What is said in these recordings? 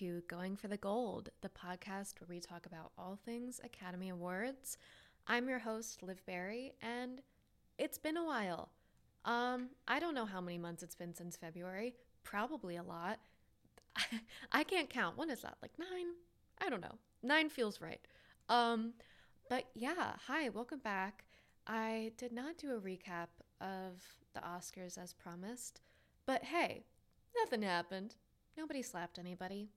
to Going for the Gold, the podcast where we talk about all things Academy Awards. I'm your host, Liv Barry, and it's been a while. Um, I don't know how many months it's been since February. Probably a lot. I can't count. When is that? Like nine? I don't know. Nine feels right. Um, but yeah, hi, welcome back. I did not do a recap of the Oscars as promised, but hey, nothing happened. Nobody slapped anybody.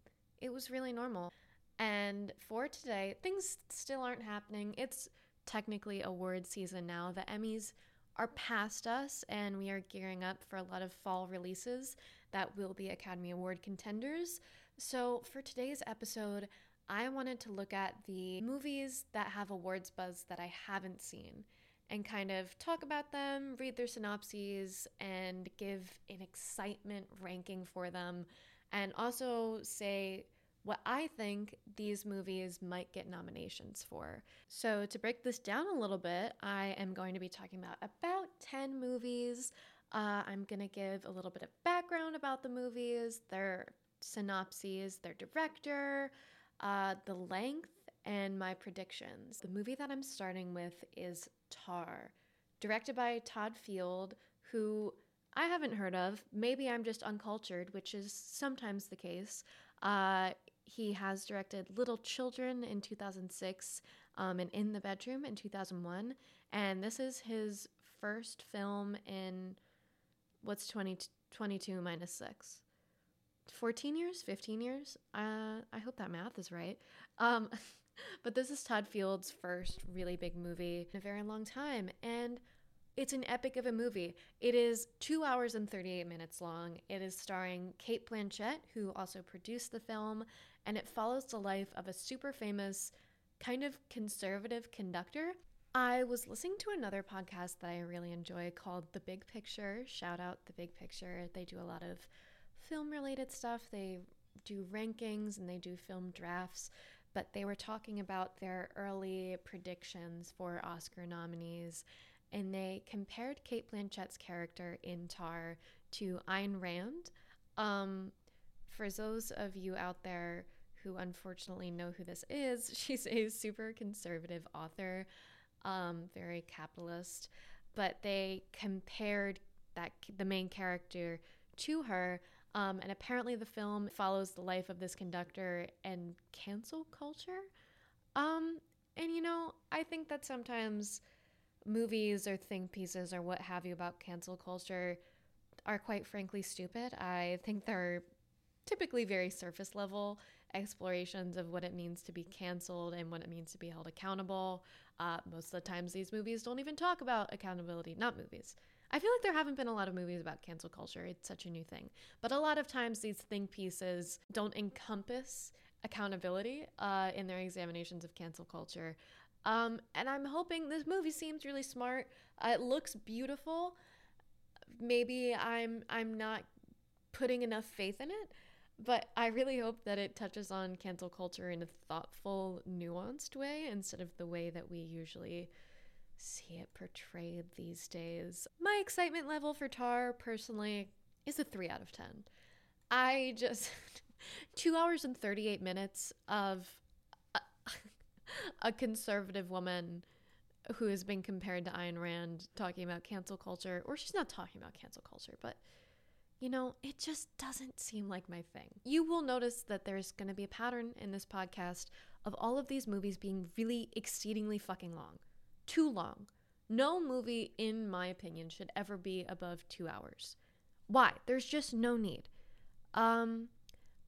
It was really normal. And for today, things still aren't happening. It's technically award season now. The Emmys are past us, and we are gearing up for a lot of fall releases that will be Academy Award contenders. So, for today's episode, I wanted to look at the movies that have awards buzz that I haven't seen and kind of talk about them, read their synopses, and give an excitement ranking for them, and also say what I think these movies might get nominations for. So, to break this down a little bit, I am going to be talking about about 10 movies. Uh, I'm going to give a little bit of background about the movies, their synopses, their director, uh, the length, and my predictions. The movie that I'm starting with is Tar, directed by Todd Field, who I haven't heard of. Maybe I'm just uncultured, which is sometimes the case. Uh, he has directed Little Children in 2006 um, and In the Bedroom in 2001. And this is his first film in what's 20, 22 minus 6? 14 years? 15 years? Uh, I hope that math is right. Um, but this is Todd Field's first really big movie in a very long time. And it's an epic of a movie. It is two hours and 38 minutes long. It is starring Cate Blanchett, who also produced the film, and it follows the life of a super famous, kind of conservative conductor. I was listening to another podcast that I really enjoy called The Big Picture. Shout out The Big Picture. They do a lot of film related stuff. They do rankings and they do film drafts but they were talking about their early predictions for Oscar nominees and they compared Cate Blanchett's character in Tar to Ayn Rand. Um, for those of you out there who unfortunately know who this is, she's a super conservative author, um, very capitalist, but they compared that the main character to her. Um, and apparently, the film follows the life of this conductor and cancel culture. Um, and you know, I think that sometimes movies or think pieces or what have you about cancel culture are quite frankly stupid. I think they're typically very surface level explorations of what it means to be canceled and what it means to be held accountable. Uh, most of the times, these movies don't even talk about accountability, not movies. I feel like there haven't been a lot of movies about cancel culture. It's such a new thing. But a lot of times, these think pieces don't encompass accountability uh, in their examinations of cancel culture. Um, and I'm hoping this movie seems really smart. Uh, it looks beautiful. Maybe I'm I'm not putting enough faith in it, but I really hope that it touches on cancel culture in a thoughtful, nuanced way instead of the way that we usually see it portrayed these days. My excitement level for Tar personally is a 3 out of 10. I just 2 hours and 38 minutes of a conservative woman who has been compared to Ayn Rand talking about cancel culture, or she's not talking about cancel culture, but you know, it just doesn't seem like my thing. You will notice that there's going to be a pattern in this podcast of all of these movies being really exceedingly fucking long. Too long. No movie, in my opinion, should ever be above two hours. Why? There's just no need. Um,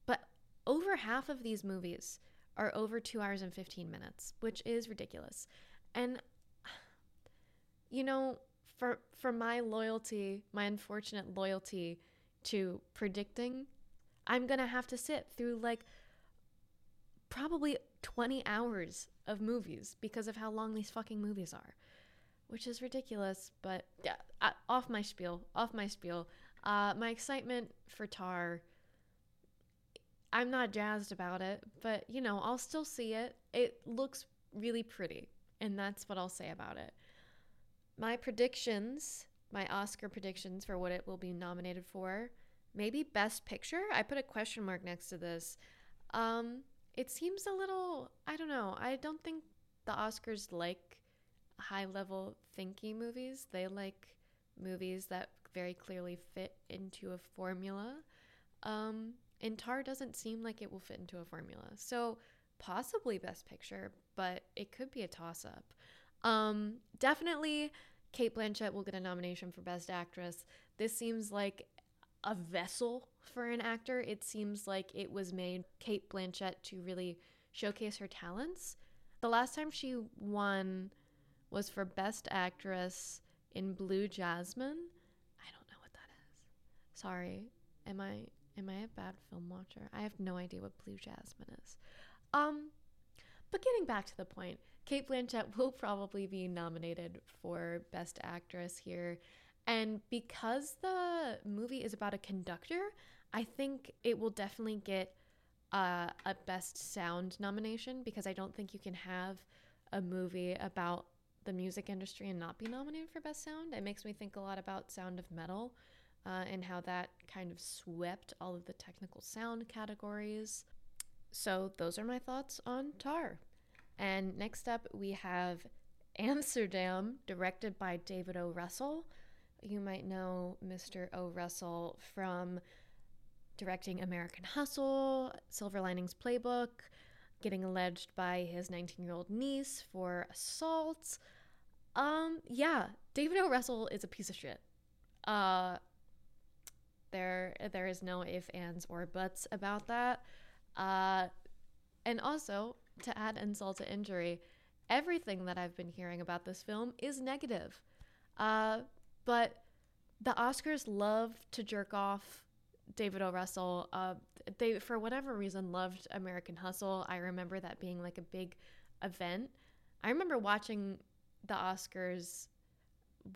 but over half of these movies are over two hours and 15 minutes, which is ridiculous. And, you know, for, for my loyalty, my unfortunate loyalty to predicting, I'm going to have to sit through like probably 20 hours of movies because of how long these fucking movies are, which is ridiculous. But yeah, off my spiel, off my spiel. Uh, my excitement for Tar I'm not jazzed about it, but you know, I'll still see it. It looks really pretty, and that's what I'll say about it. My predictions, my Oscar predictions for what it will be nominated for, maybe Best Picture. I put a question mark next to this. Um, it seems a little, I don't know, I don't think the Oscars like high level thinky movies. They like movies that very clearly fit into a formula. Um, and Tar doesn't seem like it will fit into a formula. So possibly Best Picture, but it could be a toss up. Um, definitely Cate Blanchett will get a nomination for Best Actress. This seems like a vessel for an actor. It seems like it was made Cate Blanchett to really showcase her talents. The last time she won was for Best Actress in Blue Jasmine. I don't know what that is. Sorry. Am I am I a bad film watcher? I have no idea what Blue Jasmine is. Um but getting back to the point, Cate Blanchett will probably be nominated for Best Actress here. And because the movie is about a conductor, I think it will definitely get uh, a Best Sound nomination because I don't think you can have a movie about the music industry and not be nominated for Best Sound. It makes me think a lot about Sound of Metal uh, and how that kind of swept all of the technical sound categories. So, those are my thoughts on Tar. And next up, we have Amsterdam, directed by David O. Russell. You might know Mr. O. Russell from directing American Hustle, Silver Linings Playbook, getting alleged by his 19 year old niece for assault. Um, yeah, David O. Russell is a piece of shit. Uh, there, there is no if, ands, or buts about that. Uh, and also, to add insult to injury, everything that I've been hearing about this film is negative. Uh, but the Oscars love to jerk off David O. Russell. Uh, they, for whatever reason, loved American Hustle. I remember that being like a big event. I remember watching the Oscars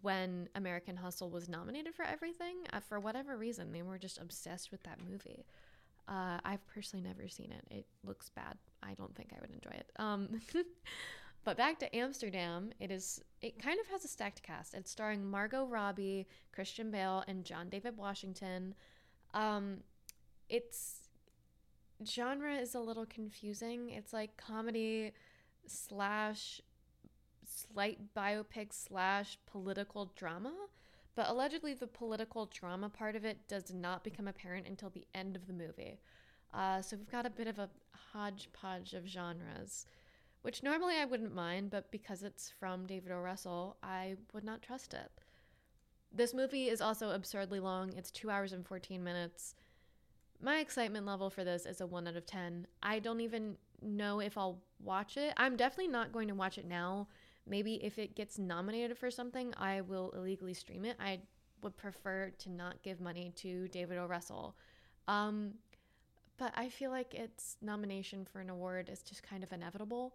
when American Hustle was nominated for everything. Uh, for whatever reason, they were just obsessed with that movie. Uh, I've personally never seen it. It looks bad. I don't think I would enjoy it. Um, but back to Amsterdam, it is. It kind of has a stacked cast. It's starring Margot Robbie, Christian Bale, and John David Washington. Um, it's genre is a little confusing. It's like comedy slash slight biopic slash political drama. But allegedly, the political drama part of it does not become apparent until the end of the movie. Uh, so we've got a bit of a hodgepodge of genres, which normally I wouldn't mind, but because it's from David O. Russell, I would not trust it. This movie is also absurdly long. It's two hours and 14 minutes. My excitement level for this is a 1 out of 10. I don't even know if I'll watch it. I'm definitely not going to watch it now. Maybe if it gets nominated for something, I will illegally stream it. I would prefer to not give money to David O. Russell. Um, but I feel like its nomination for an award is just kind of inevitable.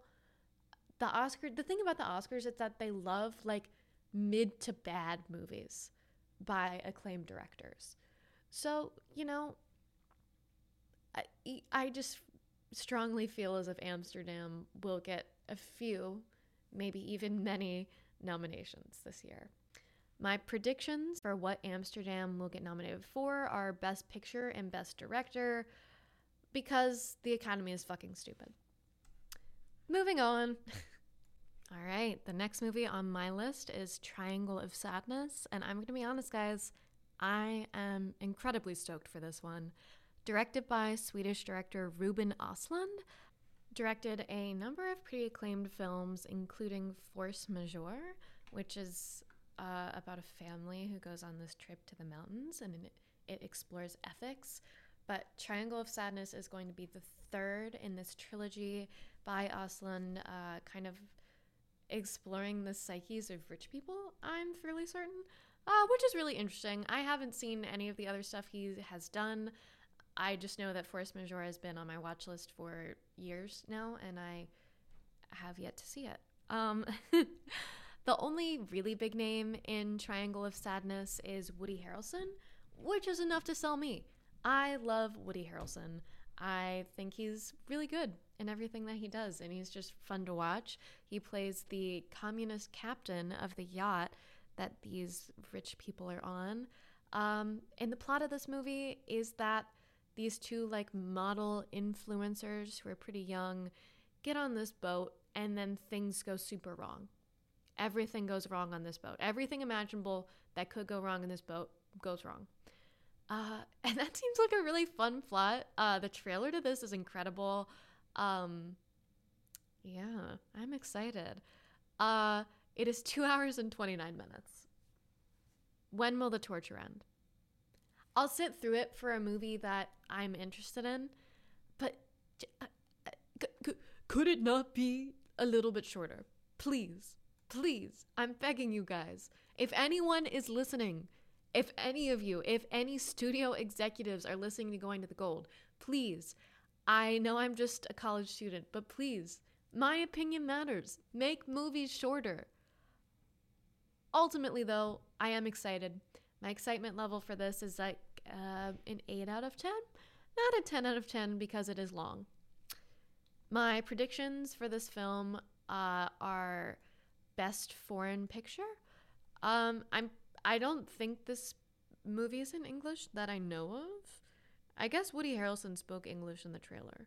The Oscar, the thing about the Oscars is that they love like mid to bad movies by acclaimed directors. So, you know, I, I just strongly feel as if Amsterdam will get a few, maybe even many nominations this year. My predictions for what Amsterdam will get nominated for are Best Picture and Best Director because the Academy is fucking stupid. Moving on. All right, the next movie on my list is Triangle of Sadness, and I'm to be honest, guys, I am incredibly stoked for this one. Directed by Swedish director Ruben Östlund, directed a number of pretty acclaimed films, including Force Majeure, which is uh, about a family who goes on this trip to the mountains and it, it explores ethics. But Triangle of Sadness is going to be the third in this trilogy by Östlund, uh, kind of exploring the psyches of rich people, I'm fairly certain, uh, which is really interesting. I haven't seen any of the other stuff he has done. I just know that Force Majeure has been on my watch list for years now, and I have yet to see it. Um, the only really big name in Triangle of Sadness is Woody Harrelson, which is enough to sell me. I love Woody Harrelson. I think he's really good in everything that he does, and he's just fun to watch. He plays the communist captain of the yacht that these rich people are on. Um, and the plot of this movie is that these two like model influencers who are pretty young get on this boat and then things go super wrong. Everything goes wrong on this boat. Everything imaginable that could go wrong in this boat goes wrong. Uh, and that seems like a really fun plot. Uh, the trailer to this is incredible. Um, yeah, I'm excited. Uh, it is two hours and 29 minutes. When will the torture end? I'll sit through it for a movie that I'm interested in, but uh, uh, could it not be a little bit shorter? Please, please, I'm begging you guys. If anyone is listening, if any of you, if any studio executives are listening to Going to the Gold, please, I know I'm just a college student, but please, my opinion matters. Make movies shorter. Ultimately, though, I am excited. My excitement level for this is like uh, an 8 out of 10. Not a 10 out of 10 because it is long. My predictions for this film uh, are best foreign picture. Um, I'm I don't think this movie is in English that I know of. I guess Woody Harrelson spoke English in the trailer.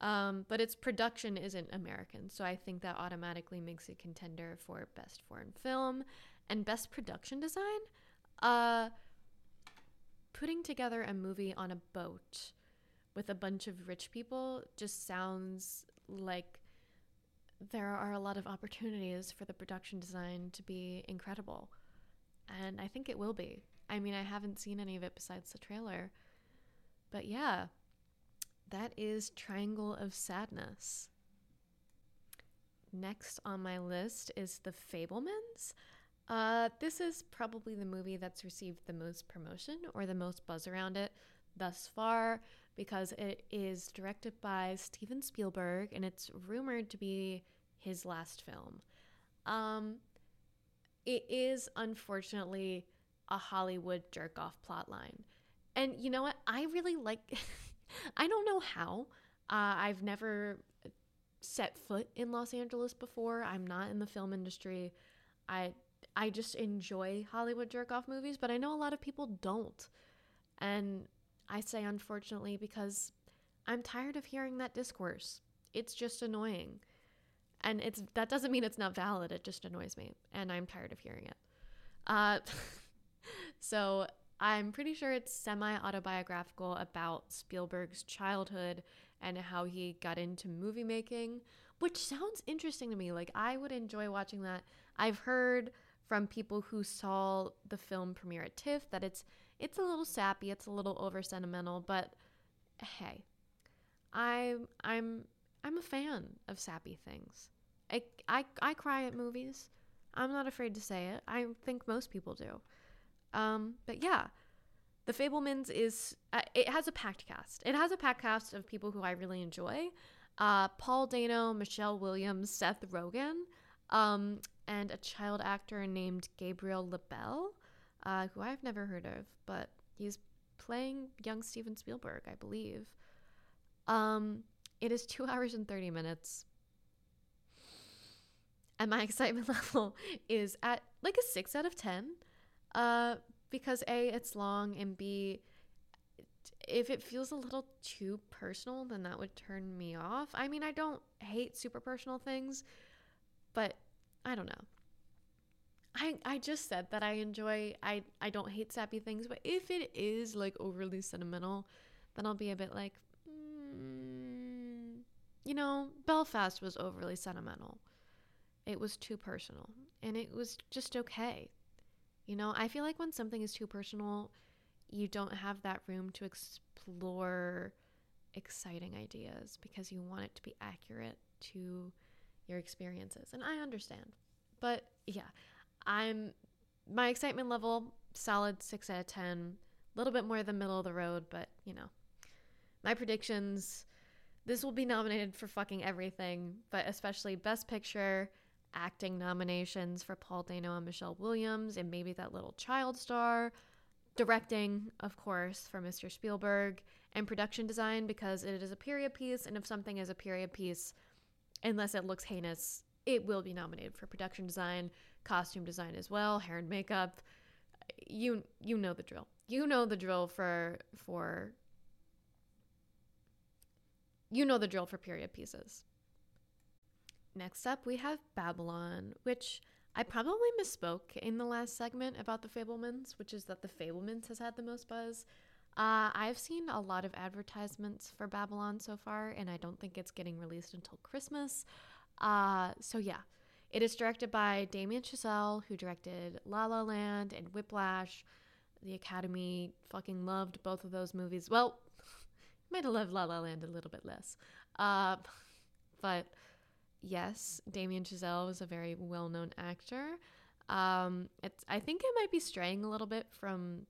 Um, but its production isn't American, so I think that automatically makes it contender for best foreign film and best production design. Uh, putting together a movie on a boat with a bunch of rich people just sounds like there are a lot of opportunities for the production design to be incredible and I think it will be. I mean, I haven't seen any of it besides the trailer. But yeah, that is Triangle of Sadness. Next on my list is The Fabelmans. Uh, this is probably the movie that's received the most promotion or the most buzz around it thus far because it is directed by Steven Spielberg and it's rumored to be his last film. Um, it is unfortunately a Hollywood jerk off plotline. And you know what? I really like, I don't know how. Uh, I've never set foot in Los Angeles before. I'm not in the film industry. I I just enjoy Hollywood jerk off movies, but I know a lot of people don't. And I say unfortunately because I'm tired of hearing that discourse. It's just annoying and it's that doesn't mean it's not valid it just annoys me and i'm tired of hearing it uh, so i'm pretty sure it's semi-autobiographical about spielberg's childhood and how he got into movie making which sounds interesting to me like i would enjoy watching that i've heard from people who saw the film premiere at tiff that it's it's a little sappy it's a little over sentimental but hey i'm i'm i'm a fan of sappy things I, I, I cry at movies. I'm not afraid to say it. I think most people do. Um, but yeah, The Fabelmans is, uh, it has a packed cast. It has a packed cast of people who I really enjoy. Uh, Paul Dano, Michelle Williams, Seth Rogen, um, and a child actor named Gabriel LaBelle, uh, who I've never heard of, but he's playing young Steven Spielberg, I believe. Um, it is two hours and 30 minutes and my excitement level is at like a 6 out of 10 uh because a it's long and b if it feels a little too personal then that would turn me off i mean i don't hate super personal things but i don't know i i just said that i enjoy i i don't hate sappy things but if it is like overly sentimental then i'll be a bit like mm, you know belfast was overly sentimental it was too personal and it was just okay. You know, I feel like when something is too personal, you don't have that room to explore exciting ideas because you want it to be accurate to your experiences. And I understand. But yeah, I'm my excitement level solid 6 out of 10. A little bit more the middle of the road, but you know. My predictions this will be nominated for fucking everything, but especially best picture, acting nominations for Paul Dano and Michelle Williams, and maybe that little child star. Directing, of course, for Mr. Spielberg, and production design because it is a period piece, and if something is a period piece, unless it looks heinous, it will be nominated for production design, costume design as well, hair and makeup. You you know the drill. You know the drill for for You know the drill for period pieces. Next up, we have Babylon, which I probably misspoke in the last segment about the Fabelmans, which is that the Fabelmans has had the most buzz. Uh, I've seen a lot of advertisements for Babylon so far, and I don't think it's getting released until Christmas. Uh, so yeah, it is directed by Damien Chazelle, who directed La La Land and Whiplash. The Academy fucking loved both of those movies. Well, might have loved La La Land a little bit less. Uh, but yes, Damien Chazelle was a very well-known actor. Um, it's I think it might be straying a little bit from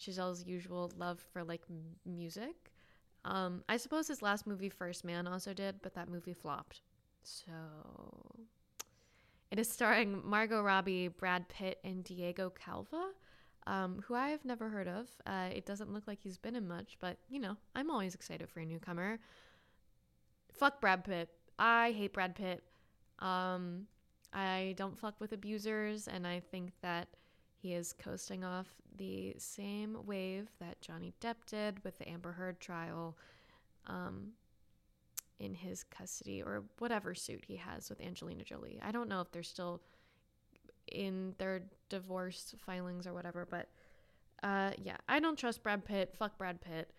Chazelle's usual love for like music. Um, I suppose his last movie, First Man, also did, but that movie flopped. So it is starring Margot Robbie, Brad Pitt, and Diego Calva, um, who I have never heard of. Uh, it doesn't look like he's been in much, but you know, I'm always excited for a newcomer. Fuck Brad Pitt. I hate Brad Pitt. Um, I don't fuck with abusers, and I think that he is coasting off the same wave that Johnny Depp did with the Amber Heard trial um, in his custody or whatever suit he has with Angelina Jolie. I don't know if they're still in their divorce filings or whatever, but uh, yeah, I don't trust Brad Pitt. Fuck Brad Pitt.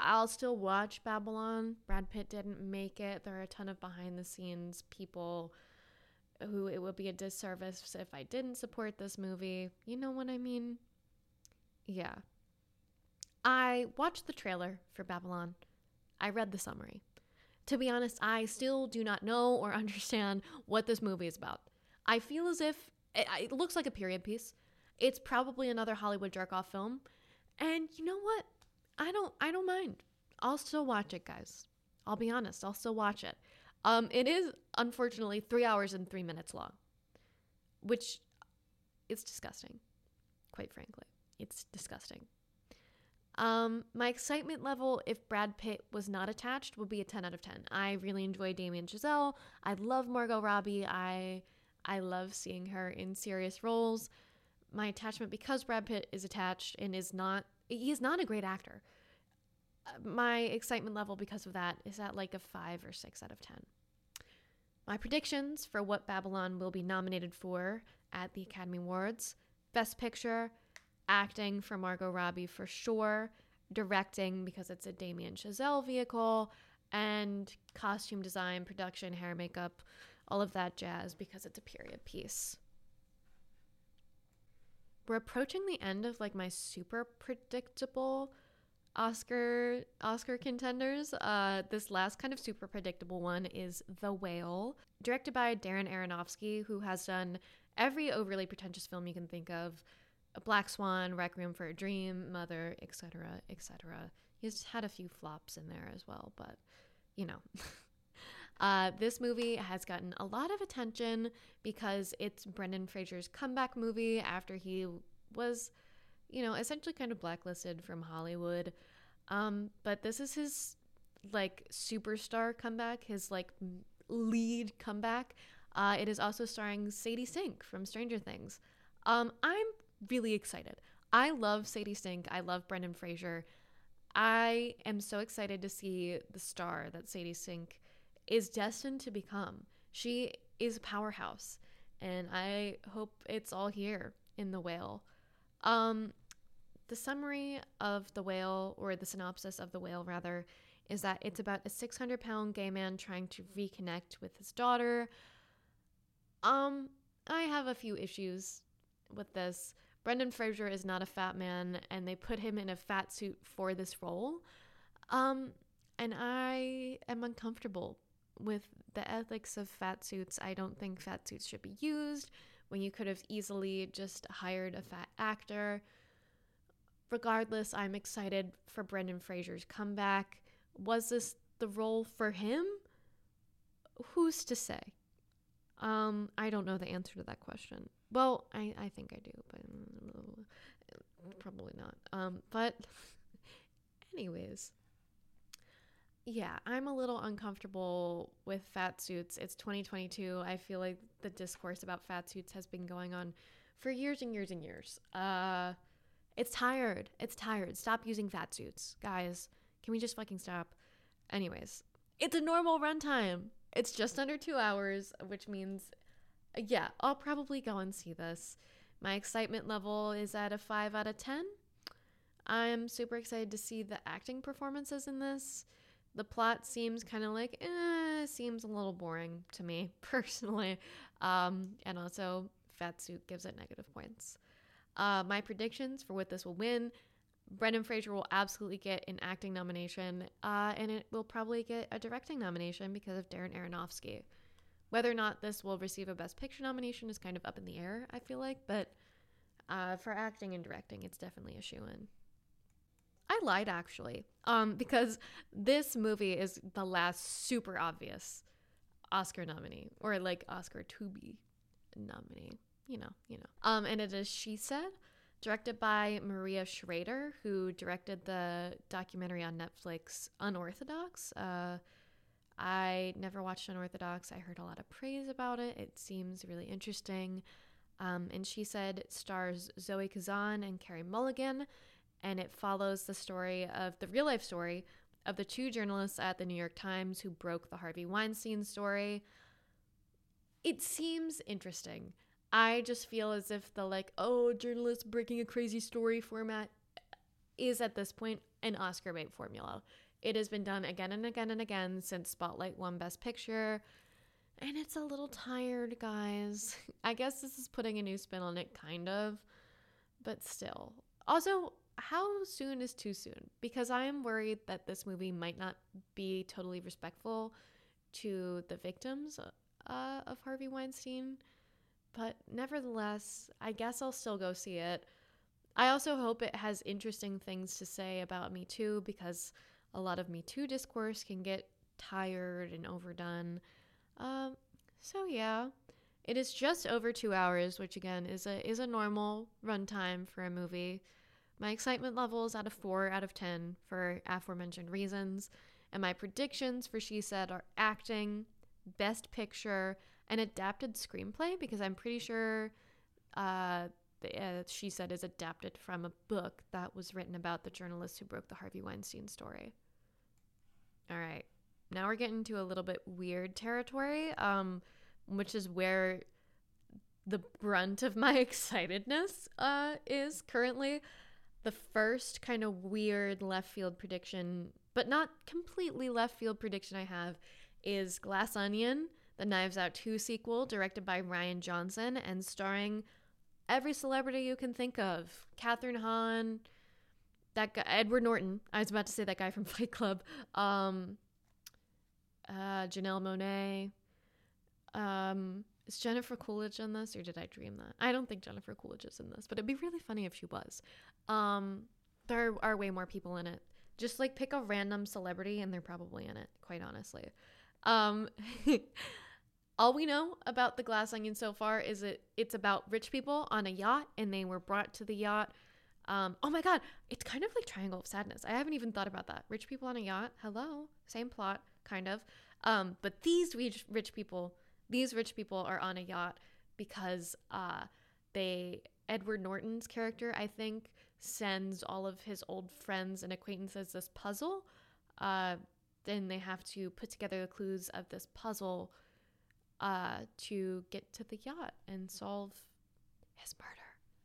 I'll still watch Babylon. Brad Pitt didn't make it. There are a ton of behind the scenes people who it would be a disservice if I didn't support this movie. You know what I mean? Yeah. I watched the trailer for Babylon. I read the summary. To be honest, I still do not know or understand what this movie is about. I feel as if it, it looks like a period piece. It's probably another Hollywood jerk off film. And you know what? I don't I don't mind. I'll still watch it, guys. I'll be honest, I'll still watch it. Um, it is unfortunately three hours and three minutes long, which is disgusting, quite frankly. It's disgusting. Um, my excitement level, if Brad Pitt was not attached, would be a 10 out of 10. I really enjoy Damien Chazelle. I love Margot Robbie. I I love seeing her in serious roles. My attachment, because Brad Pitt is attached and is not, he is not a great actor my excitement level because of that is at like a 5 or 6 out of 10. My predictions for what Babylon will be nominated for at the Academy Awards Best Picture, acting for Margot Robbie for sure, directing because it's a Damien Chazelle vehicle, and costume design, production, hair, makeup, all of that jazz because it's a period piece. We're approaching the end of like my super predictable Oscar Oscar contenders. Uh, this last kind of super predictable one is The Whale, directed by Darren Aronofsky, who has done every overly pretentious film you can think of: Black Swan, Requiem for a Dream, Mother, etc., etc. He's had a few flops in there as well, but you know. uh, this movie has gotten a lot of attention because it's Brendan Fraser's comeback movie after he was you know, essentially kind of blacklisted from Hollywood. Um, but this is his like superstar comeback, his like lead comeback. Uh, it is also starring Sadie Sink from Stranger Things. Um, I'm really excited. I love Sadie Sink. I love Brendan Fraser. I am so excited to see the star that Sadie Sink is destined to become. She is a powerhouse, and I hope it's all here in The Whale. Um, the summary of The Whale, or the synopsis of The Whale, rather, is that it's about a 600 pound gay man trying to reconnect with his daughter. Um, I have a few issues with this. Brendan Fraser is not a fat man, and they put him in a fat suit for this role. Um, and I am uncomfortable with the ethics of fat suits. I don't think fat suits should be used when you could have easily just hired a fat actor regardless, I'm excited for Brendan Fraser's comeback. Was this the role for him? Who's to say? Um, I don't know the answer to that question. Well, I, I think I do, but probably not. Um, but anyways, yeah, I'm a little uncomfortable with fat suits. It's 2022. I feel like the discourse about fat suits has been going on for years and years and years. Uh, it's tired. It's tired. Stop using fat suits, guys. Can we just fucking stop? Anyways, it's a normal runtime. It's just under two hours, which means, yeah, I'll probably go and see this. My excitement level is at a 5 out of 10. I'm super excited to see the acting performances in this. The plot seems kind of like, eh, seems a little boring to me personally. Um, and also, Fatsuit gives it negative points. Uh, my predictions for what this will win Brendan Fraser will absolutely get an acting nomination, uh, and it will probably get a directing nomination because of Darren Aronofsky. Whether or not this will receive a Best Picture nomination is kind of up in the air, I feel like, but uh, for acting and directing, it's definitely a shoe in. I lied actually, um, because this movie is the last super obvious Oscar nominee, or like Oscar to be nominee. You know, you know. Um, and it is She Said, directed by Maria Schrader, who directed the documentary on Netflix Unorthodox. Uh, I never watched Unorthodox. I heard a lot of praise about it. It seems really interesting. Um, and she said stars Zoe Kazan and Carey Mulligan, and it follows the story of the real life story of the two journalists at the New York Times who broke the Harvey Weinstein story. It seems interesting. I just feel as if the like, oh, journalist breaking a crazy story format is at this point an Oscar bait formula. It has been done again and again and again since Spotlight won Best Picture. And it's a little tired, guys. I guess this is putting a new spin on it, kind of. But still. Also, how soon is too soon? Because I am worried that this movie might not be totally respectful to the victims uh, of Harvey Weinstein. But nevertheless, I guess I'll still go see it. I also hope it has interesting things to say about Me Too because a lot of Me Too discourse can get tired and overdone. Um, so yeah, it is just over two hours, which again is a is a normal runtime for a movie. My excitement level is at a 4 out of 10 for aforementioned reasons, and my predictions for She Said are acting, best picture, and adapted screenplay because I'm pretty sure uh, the, uh, She Said is adapted from a book that was written about the journalist who broke the Harvey Weinstein story. All right. Now we're getting to a little bit weird territory, um, which is where the brunt of my excitedness uh, is currently the first kind of weird left field prediction, but not completely left field prediction I have is Glass Onion, the Knives Out 2 sequel, directed by Rian Johnson and starring every celebrity you can think of Kathryn Hahn, that guy, Edward Norton. I was about to say that guy from Fight Club. Um, uh, Janelle Monáe. Um, is Jennifer Coolidge in this, or did I dream that? I don't think Jennifer Coolidge is in this, but it'd be really funny if she was. Um, there are way more people in it. Just like pick a random celebrity, and they're probably in it. Quite honestly. Um, all we know about the Glass Onion so far is that it's about rich people on a yacht, and they were brought to the yacht. Um, oh my god, it's kind of like Triangle of Sadness. I haven't even thought about that. Rich people on a yacht. Hello, same plot, kind of. Um, but these rich, rich people these rich people are on a yacht because uh, they Edward Norton's character, I think, sends all of his old friends and acquaintances this puzzle. Uh, then they have to put together the clues of this puzzle uh, to get to the yacht and solve his murder.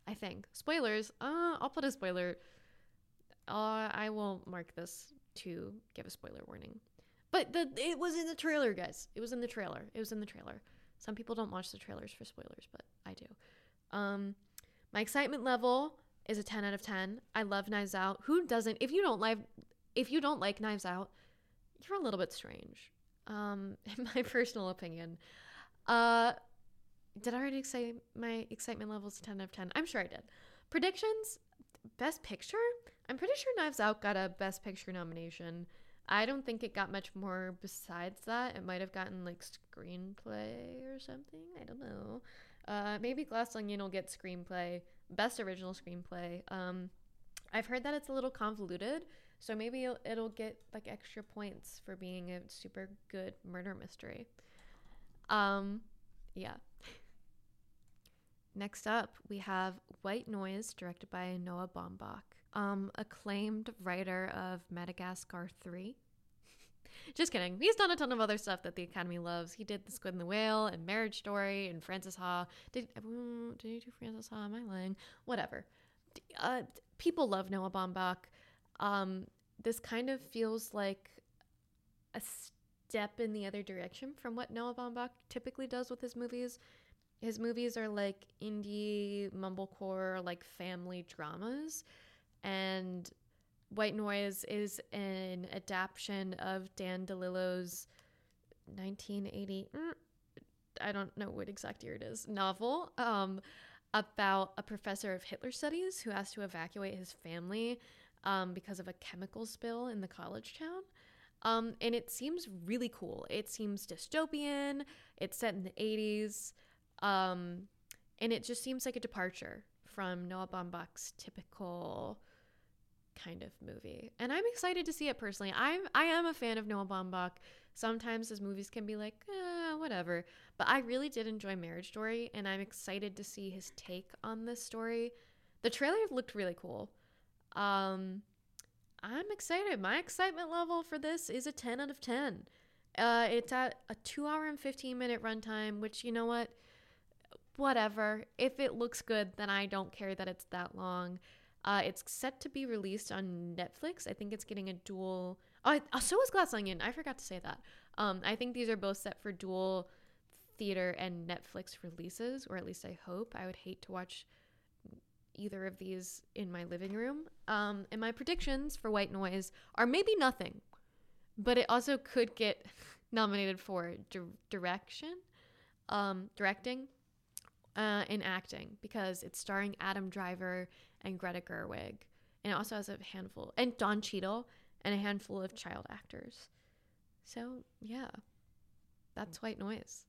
I think spoilers. Uh, I'll put a spoiler. Uh, I will mark this to give a spoiler warning. But the it was in the trailer, guys. It was in the trailer. It was in the trailer. Some people don't watch the trailers for spoilers, but I do. Um, my excitement level is a 10 out of 10. I love Knives Out. Who doesn't? If you don't like if you don't like Knives Out, you're a little bit strange. Um, in my personal opinion. Uh did I already say my excitement levels 10 out of 10? I'm sure I did. Predictions? Best picture? I'm pretty sure Knives Out got a best picture nomination. I don't think it got much more besides that. It might have gotten like screenplay or something. I don't know. Uh, maybe Glass Onion will get screenplay, best original screenplay. Um, I've heard that it's a little convoluted, so maybe it'll, it'll get like extra points for being a super good murder mystery. Um, yeah. Next up, we have White Noise, directed by Noah Baumbach um, acclaimed writer of Madagascar 3. Just kidding. He's done a ton of other stuff that the Academy loves. He did The Squid and the Whale and Marriage Story and Frances Ha. Did mm, did he do Frances Ha? Am I lying? Whatever. Uh, people love Noah Baumbach. Um, this kind of feels like a step in the other direction from what Noah Baumbach typically does with his movies. His movies are like indie mumblecore, like family dramas, and White Noise is an adaptation of Dan DeLillo's 1980. Mm, I don't know what exact year it is. Novel um, about a professor of Hitler studies who has to evacuate his family um, because of a chemical spill in the college town. Um, and it seems really cool. It seems dystopian. It's set in the 80s. Um, and it just seems like a departure from Noah Baumbach's typical kind of movie. And I'm excited to see it personally. I'm I am a fan of Noah Baumbach. Sometimes his movies can be like, eh, whatever. But I really did enjoy Marriage Story, and I'm excited to see his take on this story. The trailer looked really cool. Um, I'm excited. My excitement level for this is a 10 out of 10. Uh, it's at a two hour and 15 minute runtime, which, you know what? Whatever. If it looks good, then I don't care that it's that long. Uh, it's set to be released on Netflix. I think it's getting a dual. Oh, I, so is Glass Onion. I forgot to say that. Um, I think these are both set for dual theater and Netflix releases, or at least I hope. I would hate to watch either of these in my living room. Um, and my predictions for White Noise are maybe nothing, but it also could get nominated for di- direction, um, directing, uh, and acting because it's starring Adam Driver and Greta Gerwig. And it also has a handful, and Don Cheadle, and a handful of child actors. So, yeah, that's White Noise.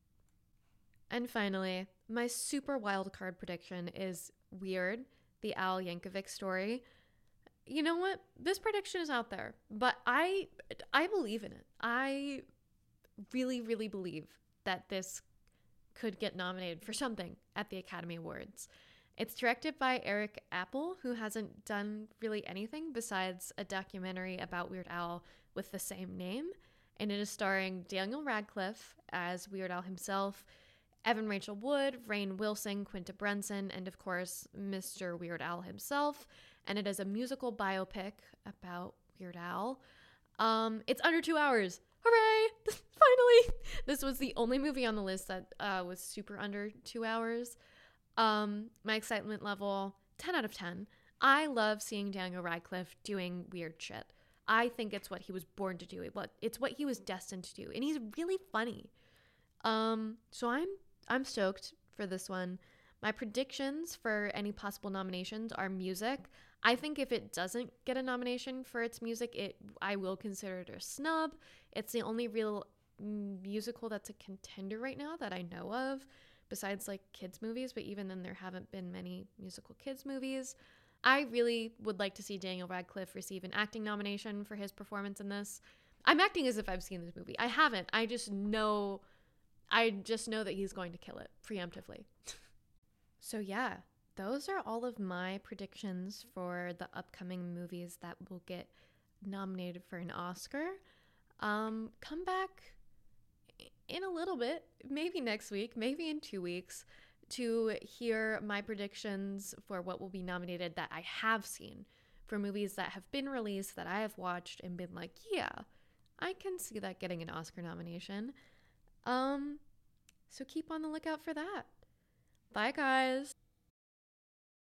And finally, my super wild card prediction is weird the Al Yankovic story. You know what? This prediction is out there, but I I believe in it. I really really believe that this could get nominated for something at the Academy Awards. It's directed by Eric Appel, who hasn't done really anything besides a documentary about Weird Al with the same name. And it is starring Daniel Radcliffe as Weird Al himself, Evan Rachel Wood, Rainn Wilson, Quinta Brunson, and of course, Mr. Weird Al himself. And it is a musical biopic about Weird Al. Um, it's under two hours. Hooray! Finally! This was the only movie on the list that uh, was super under two hours. Um, my excitement level 10 out of 10. I love seeing Daniel Radcliffe doing weird shit. I think it's what he was born to do. It's what he was destined to do, and he's really funny. Um, so I'm I'm stoked for this one. My predictions for any possible nominations are music. I think if it doesn't get a nomination for its music, it I will consider it a snub. It's the only real musical that's a contender right now that I know of, besides like kids movies. But even then, there haven't been many musical kids movies. I really would like to see Daniel Radcliffe receive an acting nomination for his performance in this. I'm acting as if I've seen this movie. I haven't. I just know I just know that he's going to kill it preemptively. so, yeah, those are all of my predictions for the upcoming movies that will get nominated for an Oscar. Um, come back in a little bit, maybe next week, maybe in two weeks, to hear my predictions for what will be nominated that I have seen for movies that have been released that I have watched and been like, yeah, I can see that getting an Oscar nomination. Um, so keep on the lookout for that. Bye, guys.